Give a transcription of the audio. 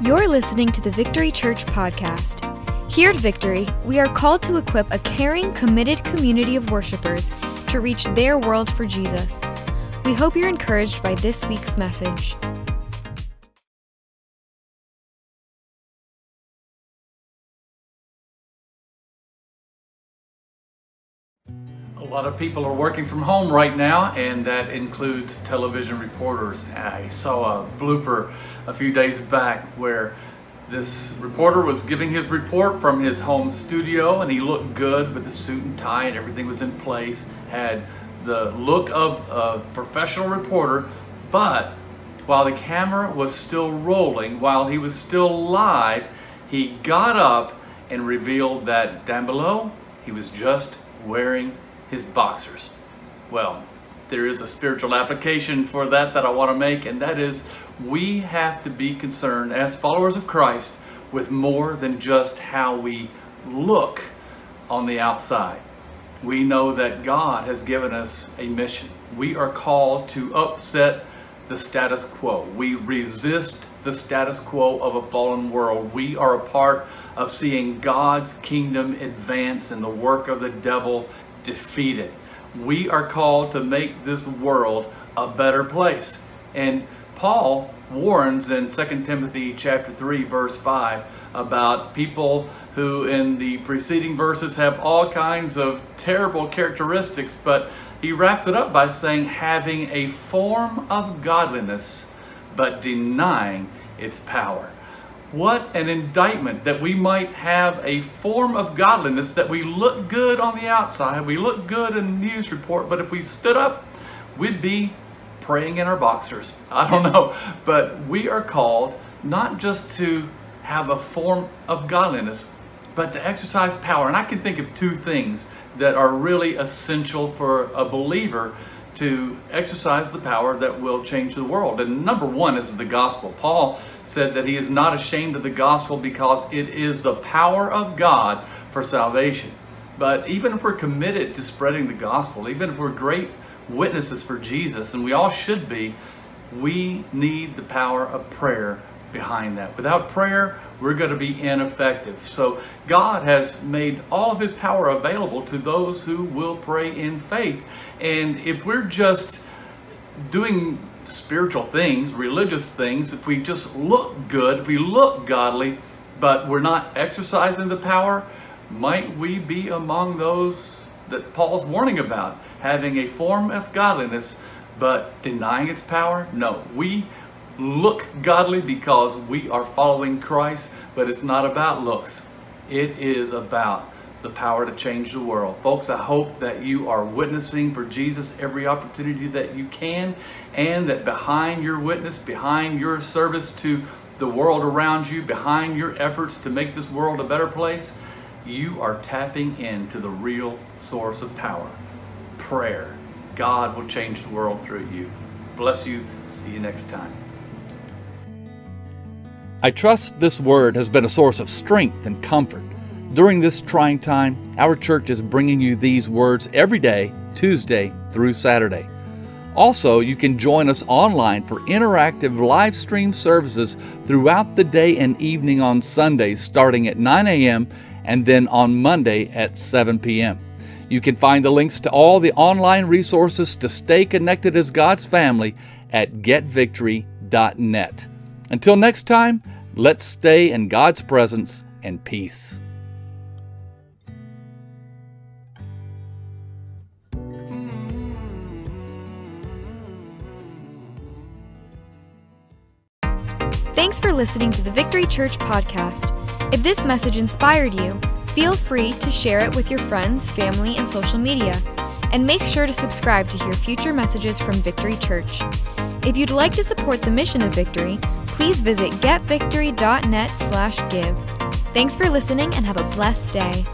You're listening to the Victory Church podcast. Here at Victory, we are called to equip a caring, committed community of worshipers to reach their world for Jesus. We hope you're encouraged by this week's message. A lot of people are working from home right now, and that includes television reporters. I saw a blooper a few days back where this reporter was giving his report from his home studio, and he looked good with the suit and tie, and everything was in place. Had the look of a professional reporter, but while the camera was still rolling, while he was still live, he got up and revealed that down below he was just wearing his boxers. Well, there is a spiritual application for that that I want to make, and that is we have to be concerned as followers of Christ with more than just how we look on the outside. We know that God has given us a mission. We are called to upset the status quo. We resist the status quo of a fallen world. We are a part of seeing God's kingdom advance and the work of the devil defeated. We are called to make this world a better place. And Paul warns in 2 Timothy chapter 3 verse 5 about people who in the preceding verses have all kinds of terrible characteristics, but he wraps it up by saying having a form of godliness but denying its power. What an indictment that we might have a form of godliness that we look good on the outside, we look good in the news report, but if we stood up, we'd be praying in our boxers. I don't know, but we are called not just to have a form of godliness, but to exercise power. And I can think of two things that are really essential for a believer to exercise the power that will change the world. And number one is the gospel. Paul said that he is not ashamed of the gospel because it is the power of God for salvation. But even if we're committed to spreading the gospel, even if we're great witnesses for Jesus, and we all should be, we need the power of prayer behind that. Without prayer, we're going to be ineffective. So God has made all of his power available to those who will pray in faith. And if we're just doing spiritual things, religious things, if we just look good, if we look godly, but we're not exercising the power, might we be among those that Paul's warning about, having a form of godliness but denying its power? No, we look godly because we are following Christ, but it's not about looks. It is about the power to change the world. Folks, I hope that you are witnessing for Jesus every opportunity that you can, and that behind your witness, behind your service to the world around you, behind your efforts to make this world a better place, you are tapping into the real source of power prayer. God will change the world through you. Bless you. See you next time. I trust this word has been a source of strength and comfort. During this trying time, our church is bringing you these words every day, Tuesday through Saturday. Also, you can join us online for interactive live stream services throughout the day and evening on Sundays starting at 9 a.m. and then on Monday at 7 p.m. You can find the links to all the online resources to stay connected as God's family at getvictory.net. Until next time, let's stay in God's presence and peace. Thanks for listening to the Victory Church podcast. If this message inspired you, feel free to share it with your friends, family, and social media. And make sure to subscribe to hear future messages from Victory Church. If you'd like to support the mission of Victory, please visit getvictory.net/give. Thanks for listening and have a blessed day.